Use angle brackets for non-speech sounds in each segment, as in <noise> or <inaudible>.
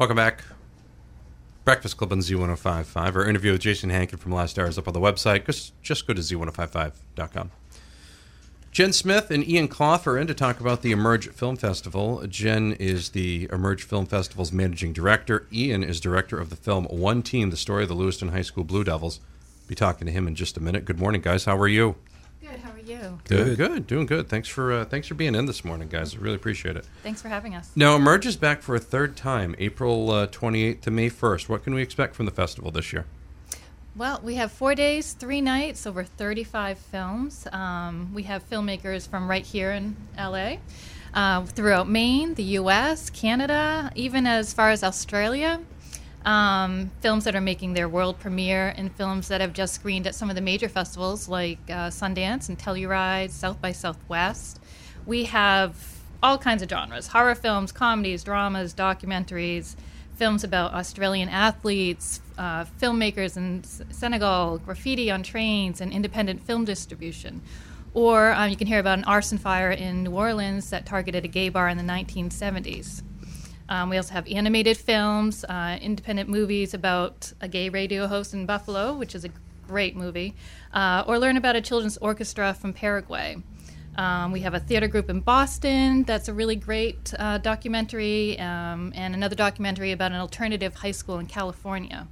Welcome back. Breakfast Club on Z1055. Our interview with Jason Hankin from last hour is up on the website. Just, just go to Z1055.com. Jen Smith and Ian Clough are in to talk about the Emerge Film Festival. Jen is the Emerge Film Festival's managing director. Ian is director of the film One Team, the story of the Lewiston High School Blue Devils. Be talking to him in just a minute. Good morning, guys. How are you? Good. How are you? Good, good, doing good. Thanks for uh, thanks for being in this morning, guys. I really appreciate it. Thanks for having us. Now, Emerge is back for a third time, April uh, 28th to May 1st. What can we expect from the festival this year? Well, we have four days, three nights, over 35 films. Um, we have filmmakers from right here in LA, uh, throughout Maine, the US, Canada, even as far as Australia. Um, films that are making their world premiere and films that have just screened at some of the major festivals like uh, Sundance and Telluride, South by Southwest. We have all kinds of genres horror films, comedies, dramas, documentaries, films about Australian athletes, uh, filmmakers in Senegal, graffiti on trains, and independent film distribution. Or um, you can hear about an arson fire in New Orleans that targeted a gay bar in the 1970s. Um, we also have animated films, uh, independent movies about a gay radio host in Buffalo, which is a great movie, uh, or learn about a children's orchestra from Paraguay. Um, we have a theater group in Boston that's a really great uh, documentary, um, and another documentary about an alternative high school in California.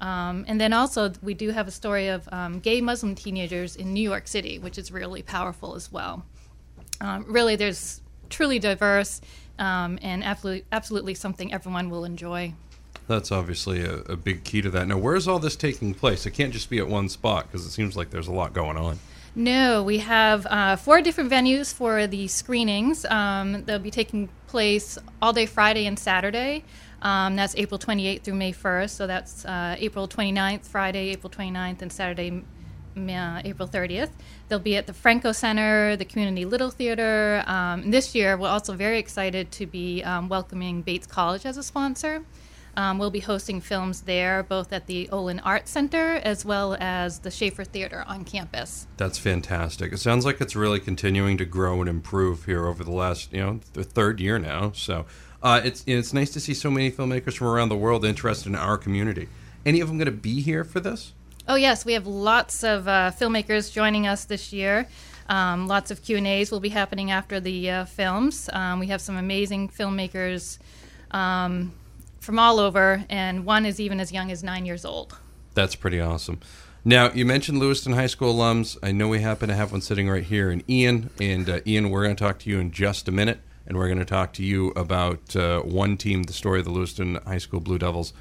Um, and then also, we do have a story of um, gay Muslim teenagers in New York City, which is really powerful as well. Um, really, there's truly diverse um, and absolutely, absolutely something everyone will enjoy. That's obviously a, a big key to that. Now, where's all this taking place? It can't just be at one spot because it seems like there's a lot going on. No, we have uh, four different venues for the screenings. Um, they'll be taking place all day Friday and Saturday. Um, that's April 28th through May 1st. So that's uh, April 29th, Friday, April 29th, and Saturday, uh, April 30th. They'll be at the Franco Center, the Community Little Theater. Um, this year, we're also very excited to be um, welcoming Bates College as a sponsor. Um, we'll be hosting films there, both at the Olin Art Center as well as the Schaeffer Theater on campus. That's fantastic. It sounds like it's really continuing to grow and improve here over the last, you know, the third year now. So uh, it's it's nice to see so many filmmakers from around the world interested in our community. Any of them going to be here for this? Oh yes, we have lots of uh, filmmakers joining us this year. Um, lots of Q and A's will be happening after the uh, films. Um, we have some amazing filmmakers um, from all over, and one is even as young as nine years old. That's pretty awesome. Now, you mentioned Lewiston High School alums. I know we happen to have one sitting right here, and Ian. And uh, Ian, we're going to talk to you in just a minute, and we're going to talk to you about uh, one team, the story of the Lewiston High School Blue Devils,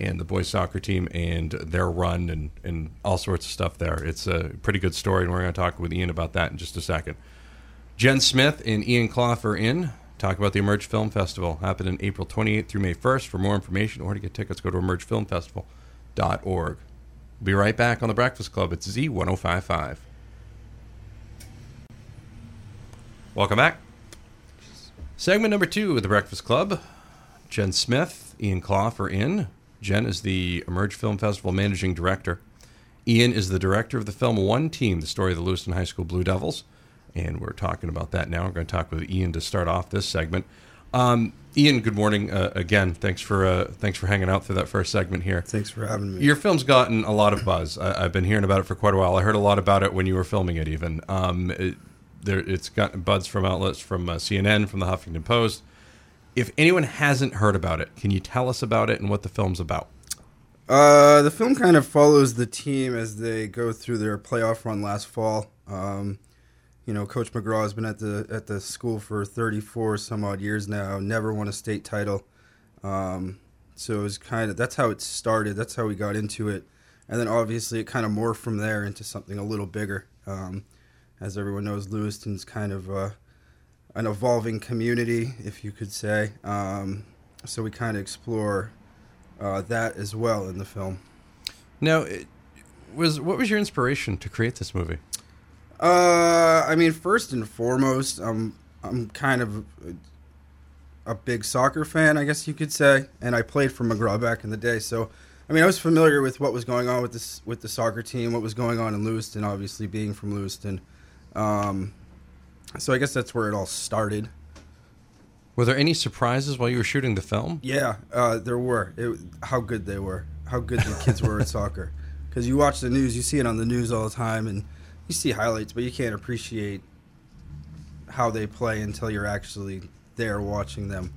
and the boys soccer team, and their run, and, and all sorts of stuff there. It's a pretty good story, and we're going to talk with Ian about that in just a second. Jen Smith and Ian Clough are in. Talk about the Emerge Film Festival happening April 28th through May 1st. For more information or to get tickets, go to emergefilmfestival.org. We'll be right back on the Breakfast Club. It's Z1055. Welcome back. Segment number two of the Breakfast Club. Jen Smith, Ian Clough are in. Jen is the Emerge Film Festival managing director. Ian is the director of the film One Team, the story of the Lewiston High School Blue Devils. And we're talking about that now. We're going to talk with Ian to start off this segment. Um, Ian, good morning uh, again. Thanks for uh, thanks for hanging out through that first segment here. Thanks for having me. Your film's gotten a lot of buzz. I, have been hearing about it for quite a while. I heard a lot about it when you were filming it. Even um, it, there, it's gotten buzz from outlets from uh, CNN, from the Huffington Post. If anyone hasn't heard about it, can you tell us about it and what the film's about? Uh, the film kind of follows the team as they go through their playoff run last fall. Um, you know, Coach McGraw has been at the at the school for 34 some odd years now. Never won a state title. Um, so it was kind of that's how it started. That's how we got into it, and then obviously it kind of morphed from there into something a little bigger. Um, as everyone knows, Lewiston's kind of uh, an evolving community, if you could say. Um, so we kind of explore uh, that as well in the film. Now, it was what was your inspiration to create this movie? Uh, I mean, first and foremost, I'm I'm kind of a, a big soccer fan, I guess you could say, and I played for McGraw back in the day. So, I mean, I was familiar with what was going on with this with the soccer team, what was going on in Lewiston, obviously being from Lewiston. Um, so I guess that's where it all started. Were there any surprises while you were shooting the film? Yeah, uh, there were. It, how good they were. How good the kids were at <laughs> soccer. Because you watch the news, you see it on the news all the time, and you see highlights, but you can't appreciate how they play until you're actually there watching them.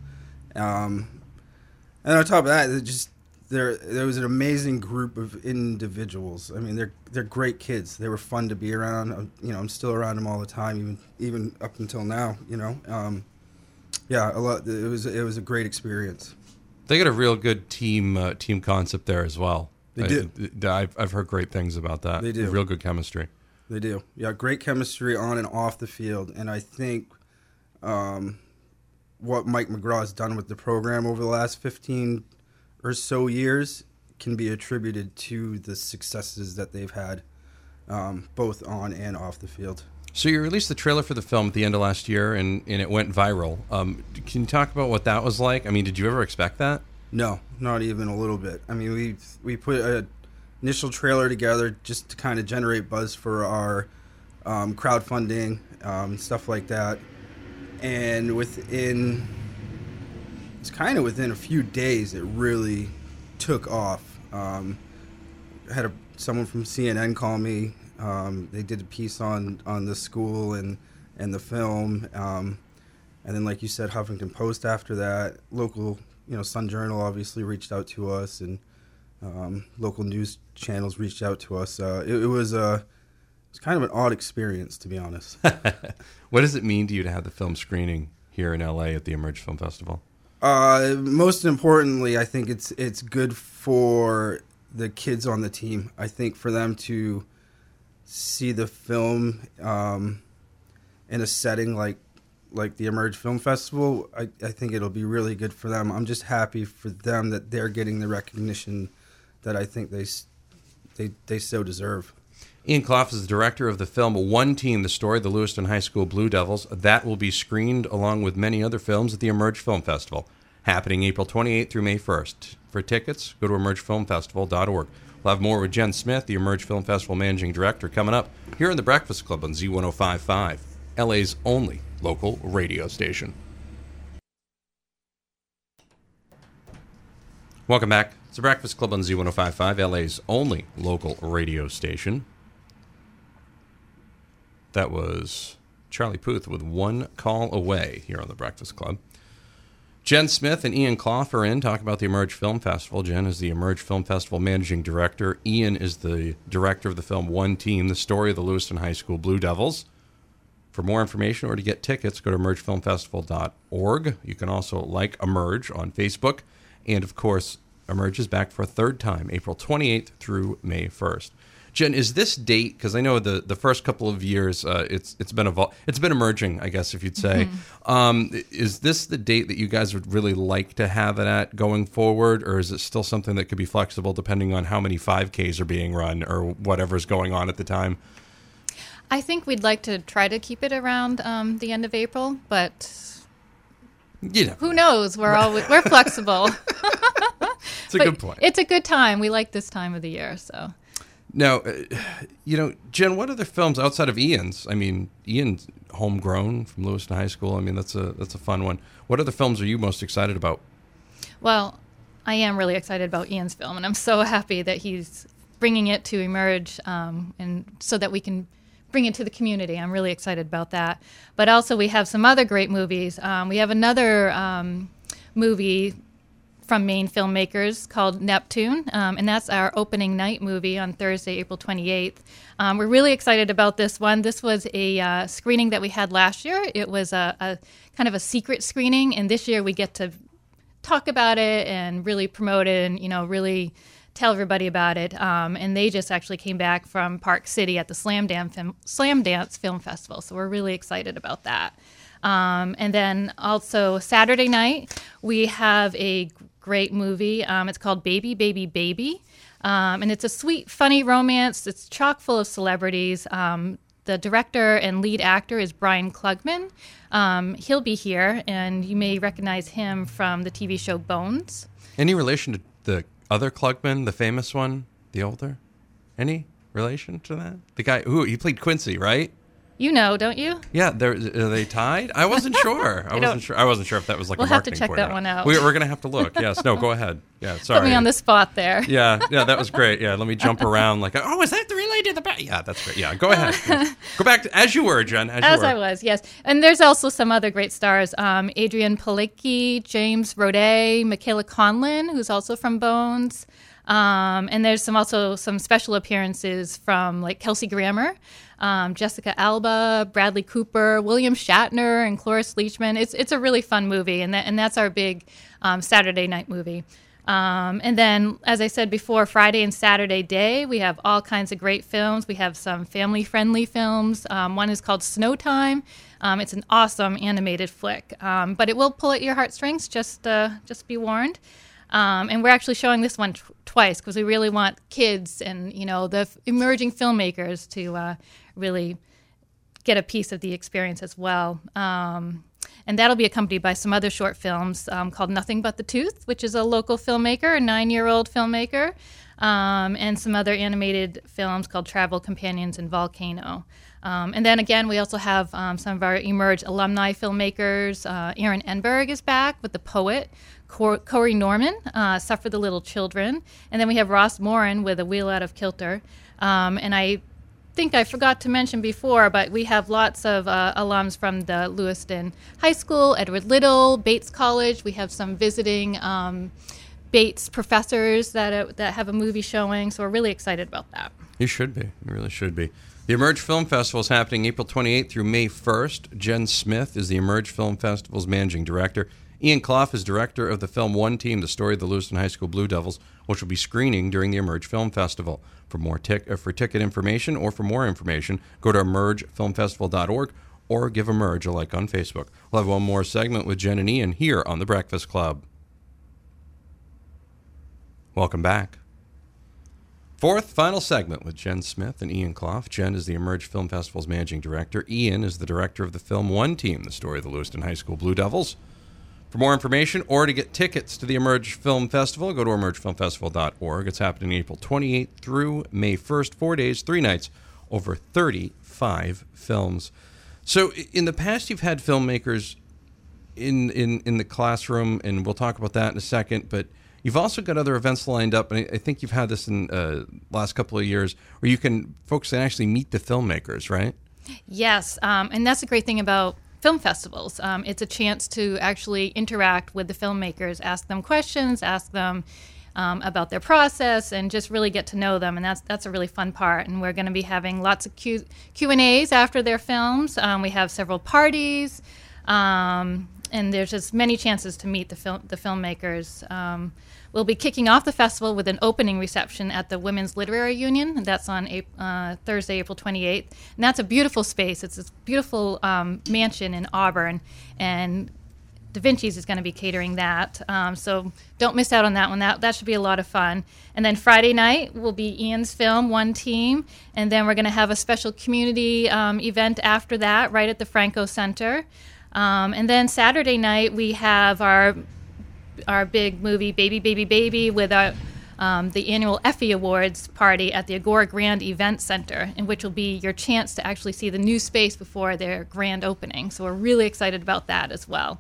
Um, and on top of that, it just there there was an amazing group of individuals. I mean, they're they're great kids. They were fun to be around. I'm, you know, I'm still around them all the time, even even up until now. You know, um, yeah, a lot. It was it was a great experience. They got a real good team uh, team concept there as well. They I, do. I've I've heard great things about that. They do. Real good chemistry. They do. Yeah, great chemistry on and off the field, and I think um, what Mike McGraw has done with the program over the last 15 or so years can be attributed to the successes that they've had, um, both on and off the field. So you released the trailer for the film at the end of last year, and, and it went viral. Um, can you talk about what that was like? I mean, did you ever expect that? No, not even a little bit. I mean, we we put a initial trailer together just to kind of generate buzz for our um, crowdfunding um, stuff like that, and within it's kind of within a few days it really took off. Um, I had a, someone from CNN call me. Um, they did a piece on on the school and and the film, um, and then like you said, Huffington Post after that, local you know Sun Journal obviously reached out to us and um, local news channels reached out to us. Uh, it, it was a it's kind of an odd experience to be honest. <laughs> What does it mean to you to have the film screening here in LA at the Emerge Film Festival? Uh, most importantly, I think it's it's good for the kids on the team. I think for them to see the film um, in a setting like like the Emerge Film Festival, I, I think it'll be really good for them. I'm just happy for them that they're getting the recognition that I think they they they so deserve. Ian Clough is the director of the film One Team, the story, of the Lewiston High School Blue Devils. That will be screened along with many other films at the Emerge Film Festival, happening April 28th through May 1st. For tickets, go to emergefilmfestival.org. We'll have more with Jen Smith, the Emerge Film Festival managing director, coming up here in the Breakfast Club on Z1055, LA's only local radio station. Welcome back. It's the Breakfast Club on Z1055, LA's only local radio station. That was Charlie Puth with one call away here on the Breakfast Club. Jen Smith and Ian Clough are in talk about the Emerge Film Festival. Jen is the Emerge Film Festival managing director. Ian is the director of the film One Team, the story of the Lewiston High School Blue Devils. For more information or to get tickets, go to emergefilmfestival.org. You can also like Emerge on Facebook. And of course, Emerge is back for a third time, April 28th through May 1st. Jen, is this date because I know the, the first couple of years uh, it's it's been evol- it's been emerging, I guess if you'd say. Um, is this the date that you guys would really like to have it at going forward, or is it still something that could be flexible depending on how many 5Ks are being run or whatever's going on at the time? I think we'd like to try to keep it around um, the end of April, but You know, who knows? We're all we're <laughs> flexible. <laughs> it's a good point. It's a good time. We like this time of the year, so. Now, uh, you know, Jen, what other films outside of Ian's? I mean, Ian's homegrown from Lewiston High School. I mean, that's a that's a fun one. What other films are you most excited about? Well, I am really excited about Ian's film, and I'm so happy that he's bringing it to emerge, um, and so that we can bring it to the community. I'm really excited about that. But also, we have some other great movies. Um, we have another um, movie from Maine filmmakers called Neptune, um, and that's our opening night movie on Thursday, April 28th. Um, we're really excited about this one. This was a uh, screening that we had last year. It was a, a kind of a secret screening, and this year we get to talk about it and really promote it and you know really tell everybody about it um, and they just actually came back from park city at the slam film, Slamdance film festival so we're really excited about that Um, and then also Saturday night, we have a great movie. Um, it's called Baby, Baby, Baby. Um, and it's a sweet, funny romance. It's chock full of celebrities. Um, the director and lead actor is Brian Klugman. Um, he'll be here, and you may recognize him from the TV show Bones. Any relation to the other Klugman, the famous one, the older? Any relation to that? The guy who he played Quincy, right? You know, don't you? Yeah, they're, are they tied? I wasn't <laughs> sure. I, wasn't sure. I wasn't sure if that was like We'll a have to check point that one out. We, we're gonna have to look. Yes. No. Go ahead. Yeah. Sorry. <laughs> Put me on the spot there. Yeah. Yeah. That was great. Yeah. Let me jump <laughs> around. Like, oh, is that the relay to the back? Yeah. That's great. Yeah. Go ahead. Yes. Go back to as you were, Jen. As, As you were. I was, yes. And there's also some other great stars um, Adrianne Palicki, James Roday, Michaela Conlin, who's also from Bones. Um, and there's some also some special appearances from like Kelsey Grammer, um, Jessica Alba, Bradley Cooper, William Shatner, and Cloris Leachman. It's it's a really fun movie, and that, and that's our big um, Saturday night movie. Um, and then, as I said before, Friday and Saturday day, we have all kinds of great films. We have some family friendly films. Um, one is called Snow Time. Um, it's an awesome animated flick, but it will pull at your heartstrings. Just, uh, just be warned. Um, and we're actually showing this one t- twice because we really want kids and you know the f- emerging filmmakers to uh, really get a piece of the experience as well. Um, and that'll be accompanied by some other short films um, called Nothing But the Tooth, which is a local filmmaker, a nine year old filmmaker, um, and some other animated films called Travel Companions and Volcano. Um, and then again, we also have um, some of our Emerge alumni filmmakers. Uh, Aaron Enberg is back with The Poet. Cor- Corey Norman, uh, Suffer the Little Children. And then we have Ross Morin with A Wheel Out of Kilter. Um, and I think I forgot to mention before, but we have lots of uh, alums from the Lewiston High School, Edward Little, Bates College. We have some visiting um, Bates professors that, uh, that have a movie showing, so we're really excited about that. You should be. You really should be. The Emerge Film Festival is happening April 28th through May 1st. Jen Smith is the Emerge Film Festival's managing director. Ian Clough is director of the film One Team, the story of the Lewiston High School Blue Devils, which will be screening during the Emerge Film Festival. For more tic- uh, for ticket information or for more information, go to emergefilmfestival.org or give Emerge a like on Facebook. We'll have one more segment with Jen and Ian here on the Breakfast Club. Welcome back. Fourth, final segment with Jen Smith and Ian Clough. Jen is the Emerge Film Festival's managing director. Ian is the director of the film One Team, the story of the Lewiston High School Blue Devils. For more information or to get tickets to the Emerge Film Festival, go to emergefilmfestival.org. It's happening April 28th through May 1st, four days, three nights, over 35 films. So, in the past, you've had filmmakers in, in, in the classroom, and we'll talk about that in a second, but you've also got other events lined up, and I, think you've had this in uh, last couple of years where you can folks can actually meet the filmmakers, right? Yes, um, and that's a great thing about film festivals. Um, it's a chance to actually interact with the filmmakers, ask them questions, ask them um, about their process, and just really get to know them. And that's that's a really fun part. And we're going to be having lots of Q and A's after their films. Um, we have several parties. Um, and there's just many chances to meet the film the filmmakers. We'll be kicking off the festival with an opening reception at the Women's Literary Union. That's on Ap- uh, Thursday, April 28th, and that's a beautiful space. It's this beautiful um, mansion in Auburn, and Da Vinci's is going to be catering that. Um, so don't miss out on that one. That that should be a lot of fun. And then Friday night will be Ian's film, One Team, and then we're going to have a special community um, event after that, right at the Franco Center. Um, and then Saturday night we have our our big movie, Baby Baby Baby, with our um, the annual Effie Awards party at the Agora Grand Event Center, in which will be your chance to actually see the new space before their grand opening. So we're really excited about that as well.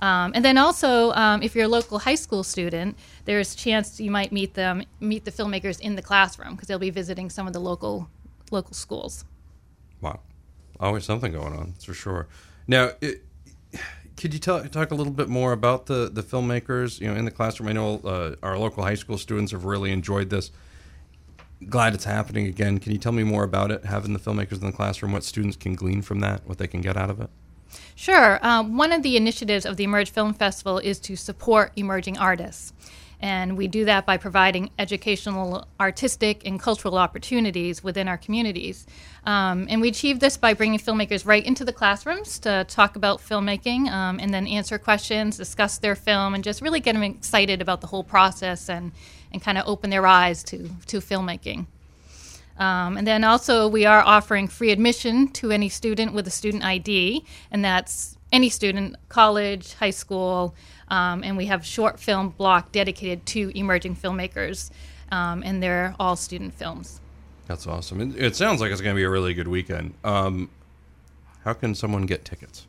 Um, and then also, um, if you're a local high school student, there's a chance you might meet them, meet the filmmakers in the classroom because they'll be visiting some of the local local schools. Wow, always something going on, that's for sure. Now, it, could you tell, talk a little bit more about the the filmmakers? You know, in the classroom, I know uh, our local high school students have really enjoyed this. Glad it's happening again. Can you tell me more about it? Having the filmmakers in the classroom, what students can glean from that, what they can get out of it. Sure. Um, one of the initiatives of the Emerge Film Festival is to support emerging artists. And we do that by providing educational, artistic, and cultural opportunities within our communities. Um, and we achieve this by bringing filmmakers right into the classrooms to talk about filmmaking um, and then answer questions, discuss their film, and just really get them excited about the whole process and, and kind of open their eyes to, to filmmaking. Um, and then also, we are offering free admission to any student with a student ID, and that's any student, college, high school, um, and we have short film block dedicated to emerging filmmakers, um, and they're all student films. That's awesome. It, it sounds like it's going to be a really good weekend. Um, how can someone get tickets?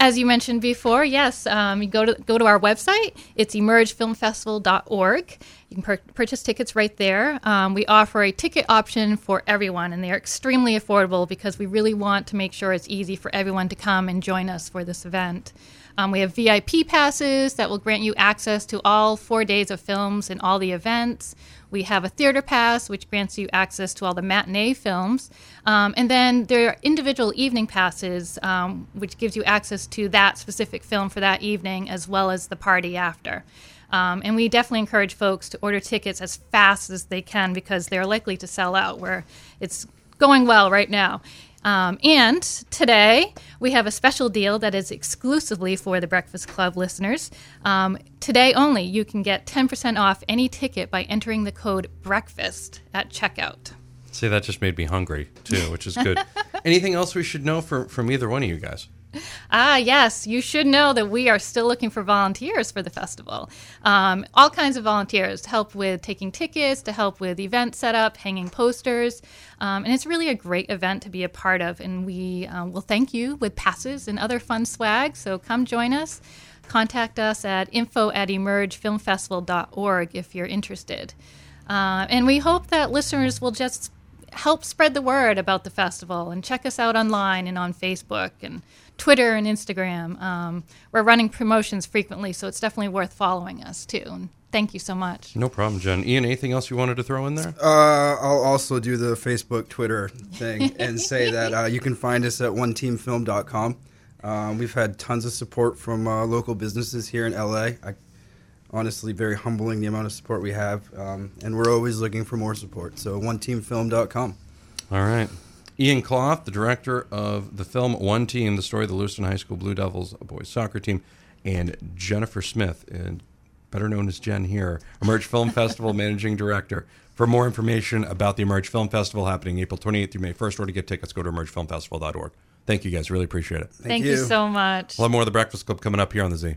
As you mentioned before, yes, um, you go to go to our website. It's emergefilmfestival.org. You can pur- purchase tickets right there. Um, we offer a ticket option for everyone, and they are extremely affordable because we really want to make sure it's easy for everyone to come and join us for this event. Um, we have VIP passes that will grant you access to all four days of films and all the events. We have a theater pass, which grants you access to all the matinee films. Um, and then there are individual evening passes, um, which gives you access to that specific film for that evening as well as the party after. Um, and we definitely encourage folks to order tickets as fast as they can because they're likely to sell out, where it's going well right now. Um, and today we have a special deal that is exclusively for the Breakfast Club listeners. Um, today only, you can get 10% off any ticket by entering the code BREAKFAST at checkout. See, that just made me hungry too, which is good. <laughs> Anything else we should know for, from either one of you guys? Ah, yes, you should know that we are still looking for volunteers for the festival. Um, all kinds of volunteers to help with taking tickets, to help with event setup, hanging posters. Um, and it's really a great event to be a part of. And we uh, will thank you with passes and other fun swag. So come join us. Contact us at info at emergefilmfestival.org if you're interested. Uh, and we hope that listeners will just help spread the word about the festival and check us out online and on Facebook and Twitter and Instagram. Um, we're running promotions frequently, so it's definitely worth following us too. And thank you so much. No problem, Jen. Ian, anything else you wanted to throw in there? Uh, I'll also do the Facebook, Twitter thing <laughs> and say that uh, you can find us at oneteamfilm.com. Um, we've had tons of support from uh, local businesses here in LA. I, honestly, very humbling the amount of support we have, um, and we're always looking for more support. So, oneteamfilm.com. All right. Ian Clough, the director of the film One Team, the story of the Lewiston High School Blue Devils, a boys soccer team, and Jennifer Smith, and better known as Jen here, Emerge Film <laughs> Festival managing director. For more information about the Emerge Film Festival happening April 28th through May 1st, or to get tickets, go to emergefilmfestival.org. Thank you guys. Really appreciate it. Thank, you. you. so much. We'll have more of the Breakfast Club coming up here on the Z.